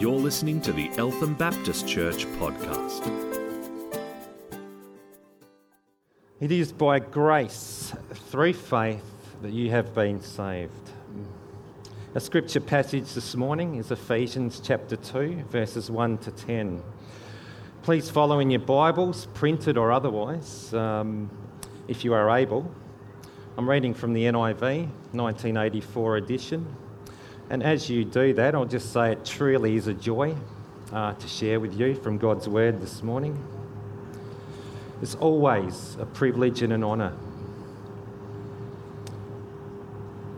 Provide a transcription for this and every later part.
You're listening to the Eltham Baptist Church podcast. It is by grace, through faith, that you have been saved. A scripture passage this morning is Ephesians chapter 2, verses 1 to 10. Please follow in your Bibles, printed or otherwise, um, if you are able. I'm reading from the NIV, 1984 edition. And as you do that, I'll just say it truly is a joy uh, to share with you from God's Word this morning. It's always a privilege and an honour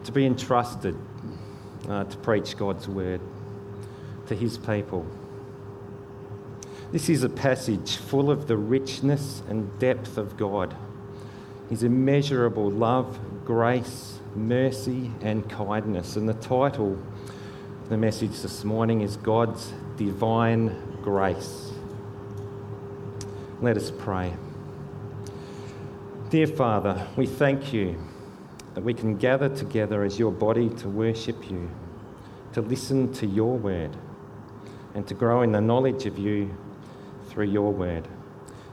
to be entrusted uh, to preach God's Word to His people. This is a passage full of the richness and depth of God, His immeasurable love, grace, mercy, and kindness. And the title of the message this morning is God's Divine Grace. Let us pray. Dear Father, we thank you that we can gather together as your body to worship you, to listen to your word, and to grow in the knowledge of you through your word.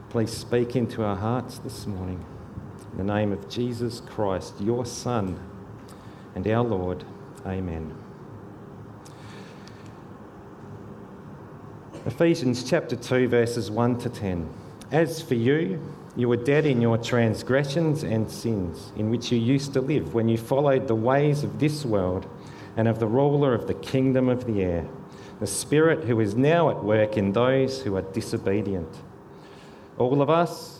Please speak into our hearts this morning. In the name of Jesus Christ, your Son and our Lord. Amen. Ephesians chapter 2, verses 1 to 10. As for you, you were dead in your transgressions and sins, in which you used to live when you followed the ways of this world and of the ruler of the kingdom of the air, the Spirit who is now at work in those who are disobedient. All of us,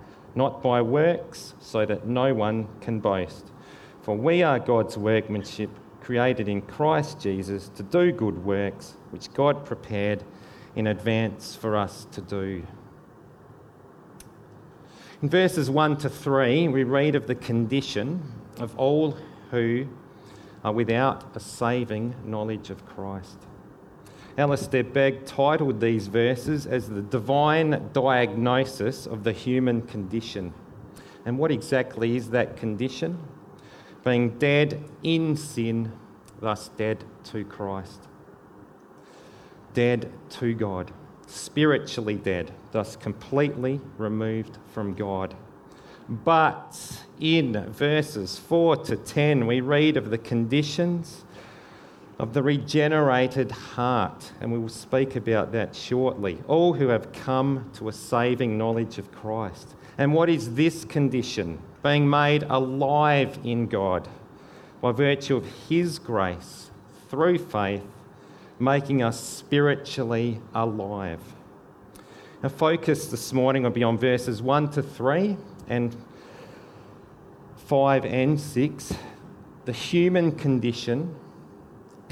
not by works, so that no one can boast. For we are God's workmanship, created in Christ Jesus to do good works, which God prepared in advance for us to do. In verses 1 to 3, we read of the condition of all who are without a saving knowledge of Christ. Alistair Begg titled these verses as the divine diagnosis of the human condition. And what exactly is that condition? Being dead in sin, thus dead to Christ. Dead to God. Spiritually dead, thus completely removed from God. But in verses 4 to 10, we read of the conditions of the regenerated heart, and we will speak about that shortly. All who have come to a saving knowledge of Christ. And what is this condition? Being made alive in God by virtue of His grace through faith, making us spiritually alive. Our focus this morning will be on verses 1 to 3 and 5 and 6. The human condition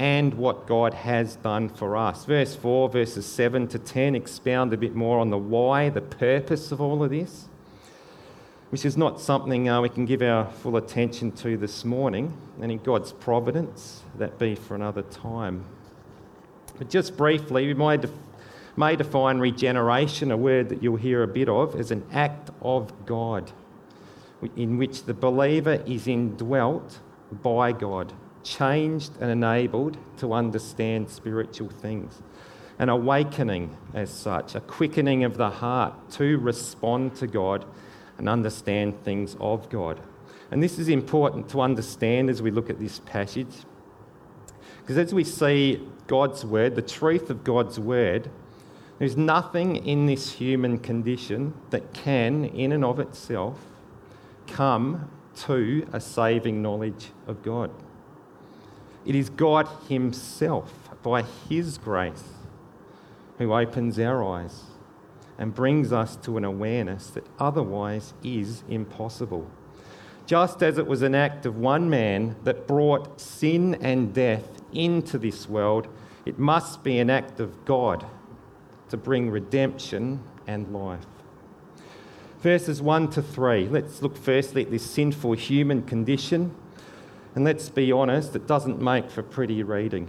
and what God has done for us. Verse 4, verses 7 to 10 expound a bit more on the why, the purpose of all of this, which is not something uh, we can give our full attention to this morning, and in God's providence, that be for another time. But just briefly, we def- may define regeneration, a word that you'll hear a bit of, as an act of God in which the believer is indwelt by God changed and enabled to understand spiritual things. An awakening, as such, a quickening of the heart to respond to God and understand things of God. And this is important to understand as we look at this passage. Because as we see God's word, the truth of God's word, There's nothing in this human condition that can, in and of itself, come to a saving knowledge of God. It is God Himself, by His grace, who opens our eyes and brings us to an awareness that otherwise is impossible. Just as it was an act of one man that brought sin and death into this world, it must be an act of God to bring redemption and life. Verses 1 to 3. Let's look firstly at this sinful human condition. And let's be honest, it doesn't make for pretty reading.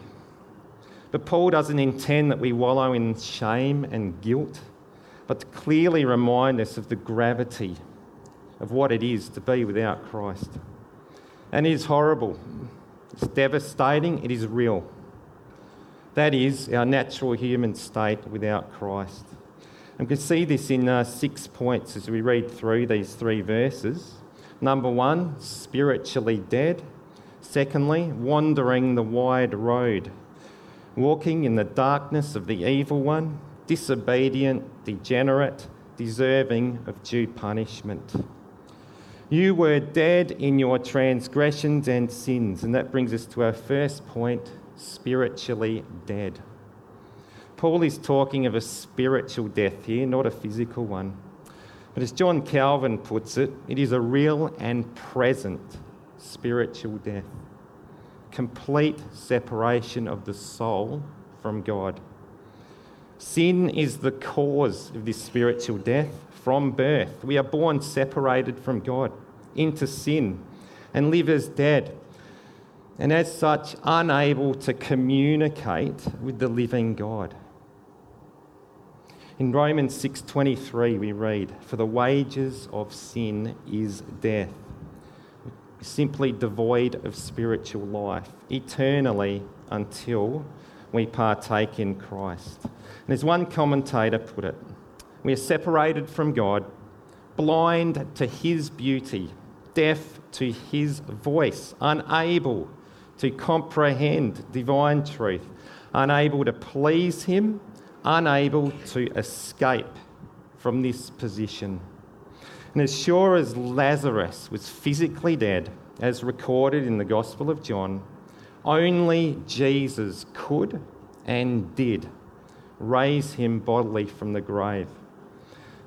But Paul doesn't intend that we wallow in shame and guilt, but to clearly remind us of the gravity of what it is to be without Christ. And it is horrible, it's devastating, it is real. That is our natural human state without Christ. And we can see this in uh, six points as we read through these three verses. Number one, spiritually dead. Secondly, wandering the wide road, walking in the darkness of the evil one, disobedient, degenerate, deserving of due punishment. You were dead in your transgressions and sins. And that brings us to our first point spiritually dead. Paul is talking of a spiritual death here, not a physical one. But as John Calvin puts it, it is a real and present spiritual death. Complete separation of the soul from God. Sin is the cause of this spiritual death from birth. We are born separated from God into sin and live as dead and as such unable to communicate with the living God. In Romans 6:23 we read, "For the wages of sin is death." Simply devoid of spiritual life eternally until we partake in Christ. And as one commentator put it, we are separated from God, blind to his beauty, deaf to his voice, unable to comprehend divine truth, unable to please Him, unable to escape from this position. And as sure as Lazarus was physically dead, as recorded in the Gospel of John, only Jesus could and did raise him bodily from the grave.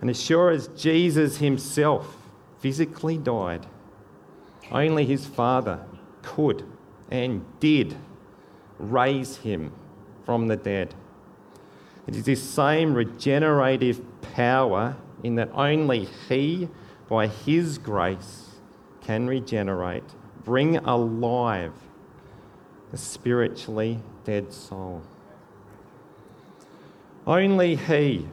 And as sure as Jesus himself physically died, only his Father could and did raise him from the dead. It is this same regenerative power in that only He, by His grace, can regenerate, bring alive a spiritually dead soul. Only He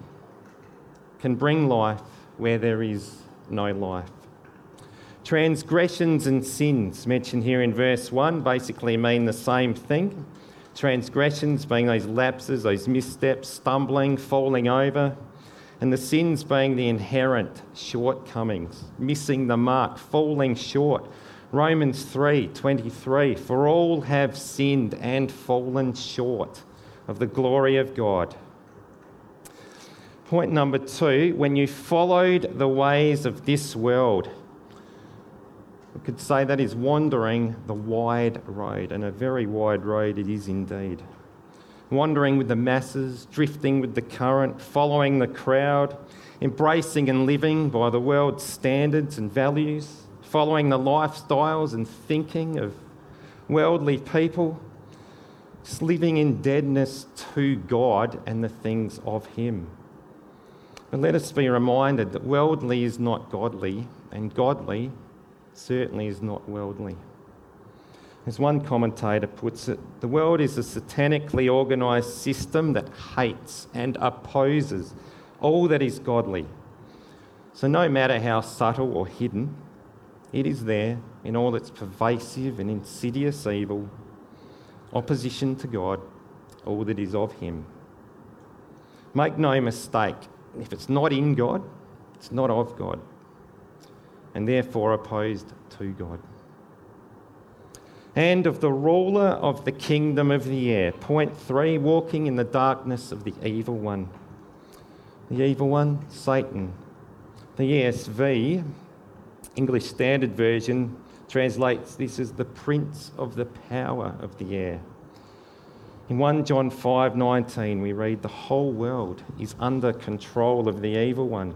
can bring life where there is no life. Transgressions and sins, mentioned here in verse 1, basically mean the same thing. Transgressions being those lapses, those missteps, stumbling, falling over, and the sins being the inherent shortcomings, missing the mark, falling short. Romans 3:23 For all have sinned and fallen short of the glory of God. Point number 2, when you followed the ways of this world, we could say that is wandering the wide road, and a very wide road it is indeed. Wandering with the masses, drifting with the current, following the crowd, embracing and living by the world's standards and values, following the lifestyles and thinking of worldly people, just living in deadness to God and the things of Him. But let us be reminded that worldly is not godly, and godly certainly is not worldly. As one commentator puts it, the world is a satanically organised system that hates and opposes all that is godly. So, no matter how subtle or hidden, it is there in all its pervasive and insidious evil, opposition to God, all that is of Him. Make no mistake, if it's not in God, it's not of God and therefore opposed to God. And of the ruler of the kingdom of the air. Point three, walking in the darkness of the evil one. The evil one, Satan. The ESV, English Standard Version, translates this as the prince of the power of the air. In 1 John 5:19 we read the whole world is under control of the evil one.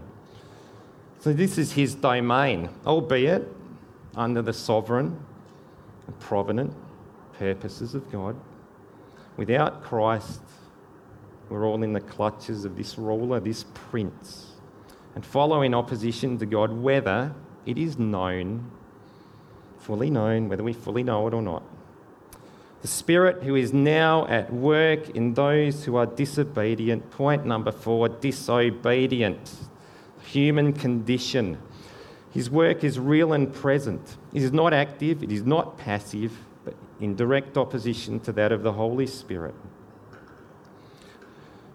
So this is his domain, albeit under the sovereign provident purposes of God. Without Christ, we're all in the clutches of this ruler, this prince, and follow in opposition to God, whether it is known, fully known, whether we fully know it or not. The Spirit who is now at work in those who are disobedient. Point number four disobedient. Human condition. His work is real and present. It is not active, it is not passive, but in direct opposition to that of the Holy Spirit.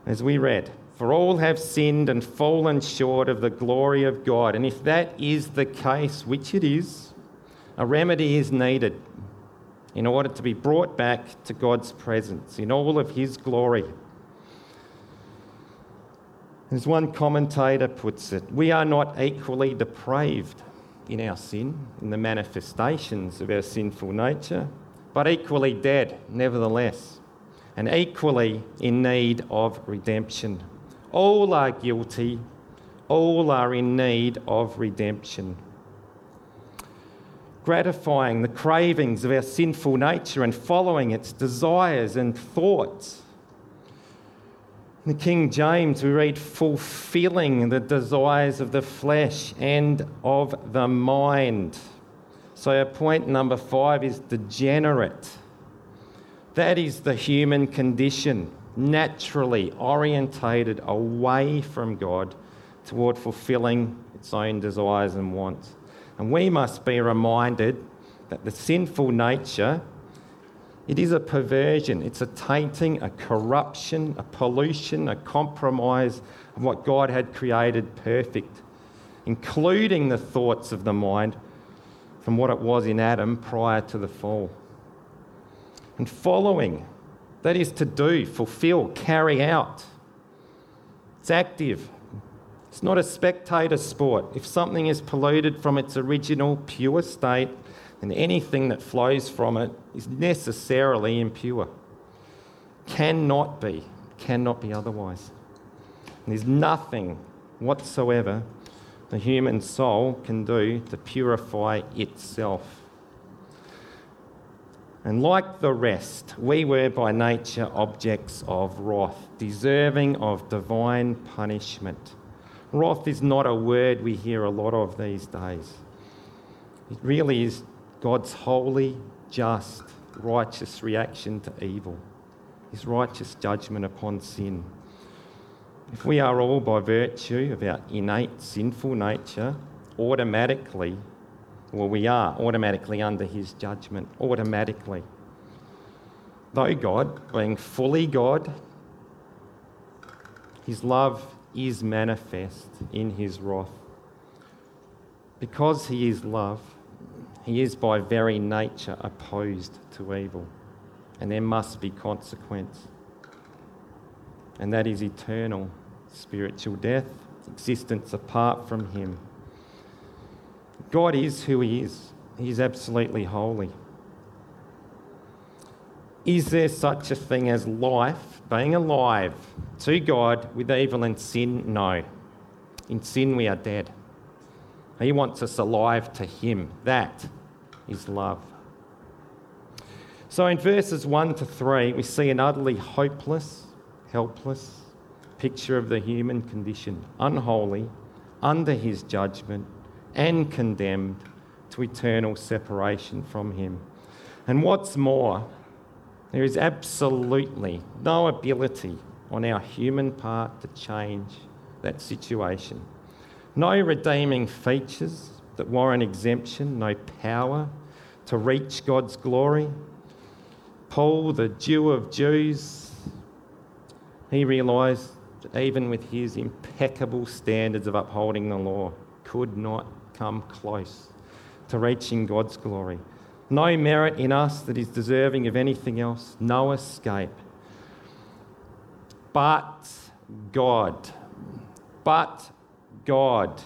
As we read, for all have sinned and fallen short of the glory of God. And if that is the case, which it is, a remedy is needed in order to be brought back to God's presence in all of His glory. As one commentator puts it, we are not equally depraved in our sin, in the manifestations of our sinful nature, but equally dead, nevertheless, and equally in need of redemption. All are guilty, all are in need of redemption gratifying the cravings of our sinful nature and following its desires and thoughts. In the King James, we read fulfilling the desires of the flesh and of the mind. So, point number five is degenerate. That is the human condition, naturally orientated away from God toward fulfilling its own desires and wants. And we must be reminded that the sinful nature, it is a perversion, it's a tainting, a corruption, a pollution, a compromise of what God had created perfect, including the thoughts of the mind from what it was in Adam prior to the fall. And following, that is to do, fulfill, carry out. It's active, it's not a spectator sport. If something is polluted from its original pure state, then anything that flows from it is necessarily impure. Cannot be, cannot be otherwise. And there's nothing whatsoever the human soul can do to purify itself. And like the rest, we were by nature objects of wrath, deserving of divine punishment. Wrath is not a word we hear a lot of these days. It really is God's holy, just, righteous reaction to evil, his righteous judgment upon sin. If we are all, by virtue of our innate sinful nature, automatically, well, we are automatically under his judgment, automatically. Though God, being fully God, his love is manifest in his wrath. Because he is love, he is by very nature opposed to evil, and there must be consequence. And that is eternal spiritual death, existence apart from him. God is who he is, he is absolutely holy. Is there such a thing as life, being alive to God with evil and sin? No. In sin, we are dead. He wants us alive to Him. That is love. So in verses 1 to 3, we see an utterly hopeless, helpless picture of the human condition, unholy, under His judgment, and condemned to eternal separation from Him. And what's more, there is absolutely no ability on our human part to change that situation. No redeeming features that warrant exemption, no power to reach God's glory. Paul, the Jew of Jews, he realised that even with his impeccable standards of upholding the law, could not come close to reaching God's glory no merit in us that is deserving of anything else, no escape. But God, but God.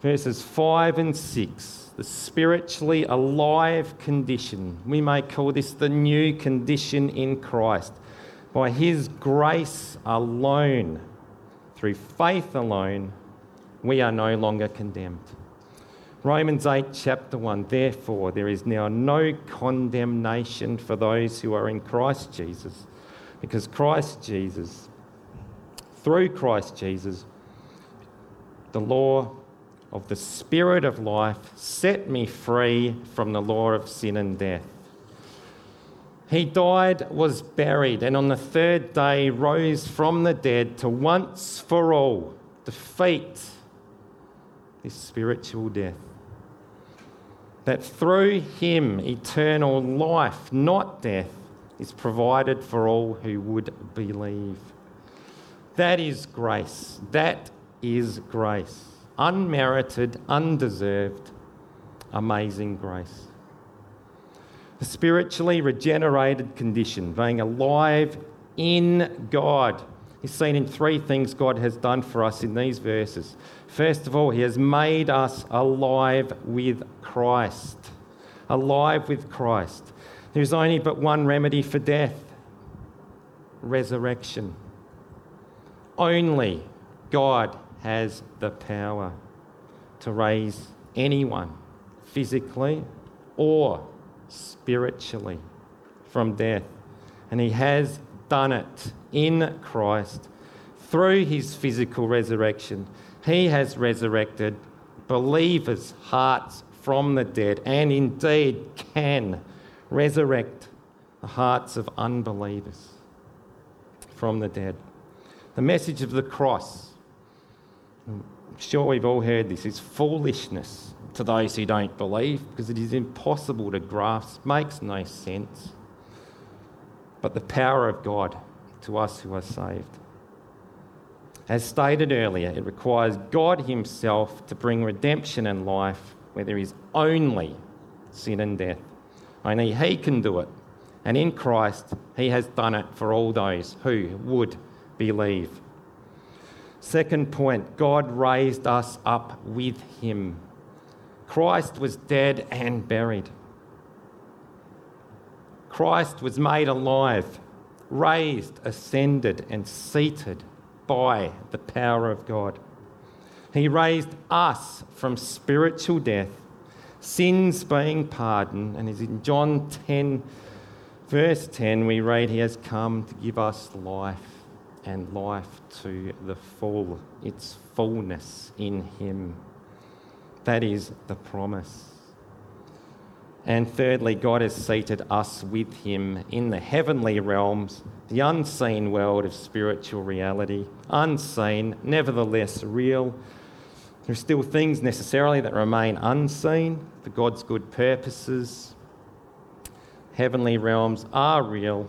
Verses 5 and 6, the spiritually alive condition. We may call this the new condition in Christ. By His grace alone, through faith alone, we are no longer condemned. Romans 8, chapter 1 Therefore, there is now no condemnation for those who are in Christ Jesus, because Christ Jesus, through Christ Jesus, the law of the Spirit of life set me free from the law of sin and death. He died, was buried, and on the third day rose from the dead to once for all defeat this spiritual death that through him eternal life, not death, is provided for all who would believe. That is grace. That is grace. Unmerited, undeserved, amazing grace. The spiritually regenerated condition, being alive in God, is seen in three things God has done for us in these verses. First of all, He has made us alive with Christ. Alive with Christ. There's only but one remedy for death resurrection. Only God has the power to raise anyone physically or spiritually from death. And He has done it in Christ through His physical resurrection he has resurrected believers' hearts from the dead and indeed can resurrect the hearts of unbelievers from the dead. The message of the cross, sure we've all heard this, is foolishness to those who don't believe because it is impossible to grasp, makes no sense. But the power of God to us who are saved. As stated earlier, it requires God Himself to bring redemption and life where there is only sin and death. Only He can do it. And in Christ, He has done it for all those who would believe. Second point God raised us up with Him. Christ was dead and buried. Christ was made alive, raised, ascended, and seated by the power of God. He raised us from spiritual death, sins being pardoned, and as in John 10, verse 10, we read, He has come to give us life and life to the full, its fullness in Him. That is the promise. And thirdly, God has seated us with Him in the heavenly realms, the unseen world of spiritual reality. Unseen, nevertheless real. There are still things necessarily that remain unseen for God's good purposes. Heavenly realms are real.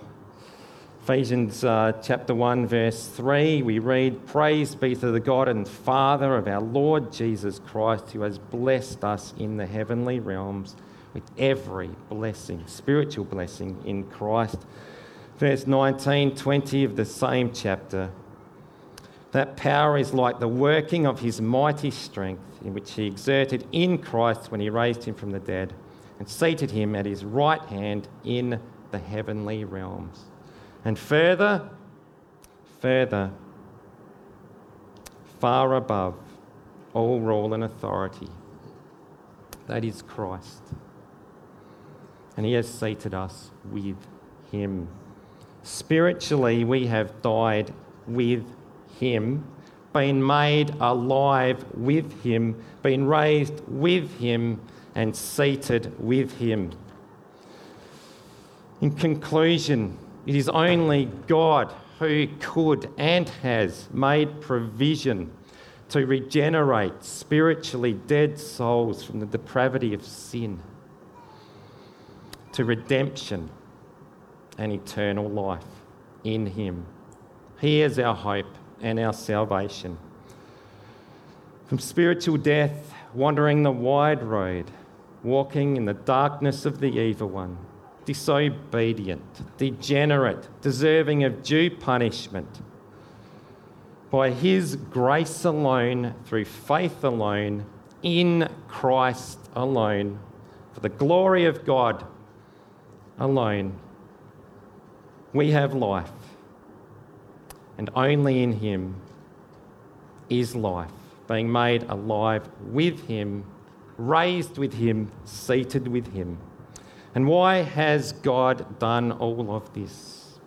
Ephesians uh, chapter 1, verse 3, we read, Praise be to the God and Father of our Lord Jesus Christ, who has blessed us in the heavenly realms with every blessing, spiritual blessing in Christ. Verse 19, 20 of the same chapter. That power is like the working of his mighty strength, in which he exerted in Christ when he raised him from the dead and seated him at his right hand in the heavenly realms. And further, further, far above all rule and authority, that is Christ and He has seated us with Him. Spiritually, we have died with Him, been made alive with Him, been raised with Him, and seated with Him. In conclusion, it is only God who could and has made provision to regenerate spiritually dead souls from the depravity of sin to redemption and eternal life in Him. He is our hope and our salvation. From spiritual death, wandering the wide road, walking in the darkness of the evil one, disobedient, degenerate, deserving of due punishment, by His grace alone, through faith alone, in Christ alone, for the glory of God alone, we have life. And only in Him is life, being made alive with Him, raised with Him, seated with Him. And why has God done all of this?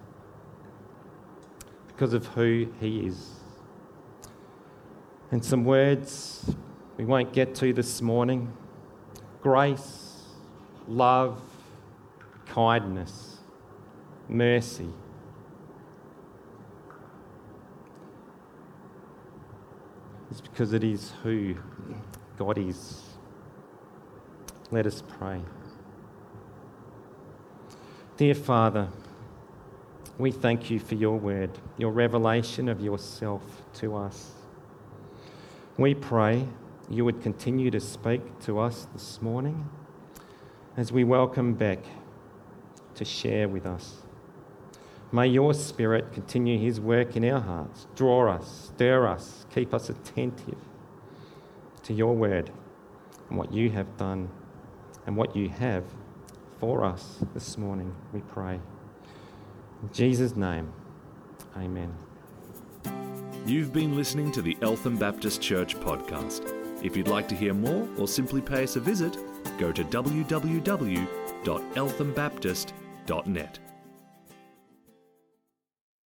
Because of who He is. And some words we won't get to this morning grace, love, kindness, mercy. It's because it is who God is. Let us pray. Dear Father, we thank you for your word, your revelation of yourself to us. We pray you would continue to speak to us this morning as we welcome Beck to share with us. May your Spirit continue his work in our hearts, draw us, stir us, keep us attentive to your word and what you have done and what you have for us this morning, we pray. In Jesus' name, amen. You've been listening to the Eltham Baptist Church podcast. If you'd like to hear more or simply pay us a visit, go to www.elthambaptist.net.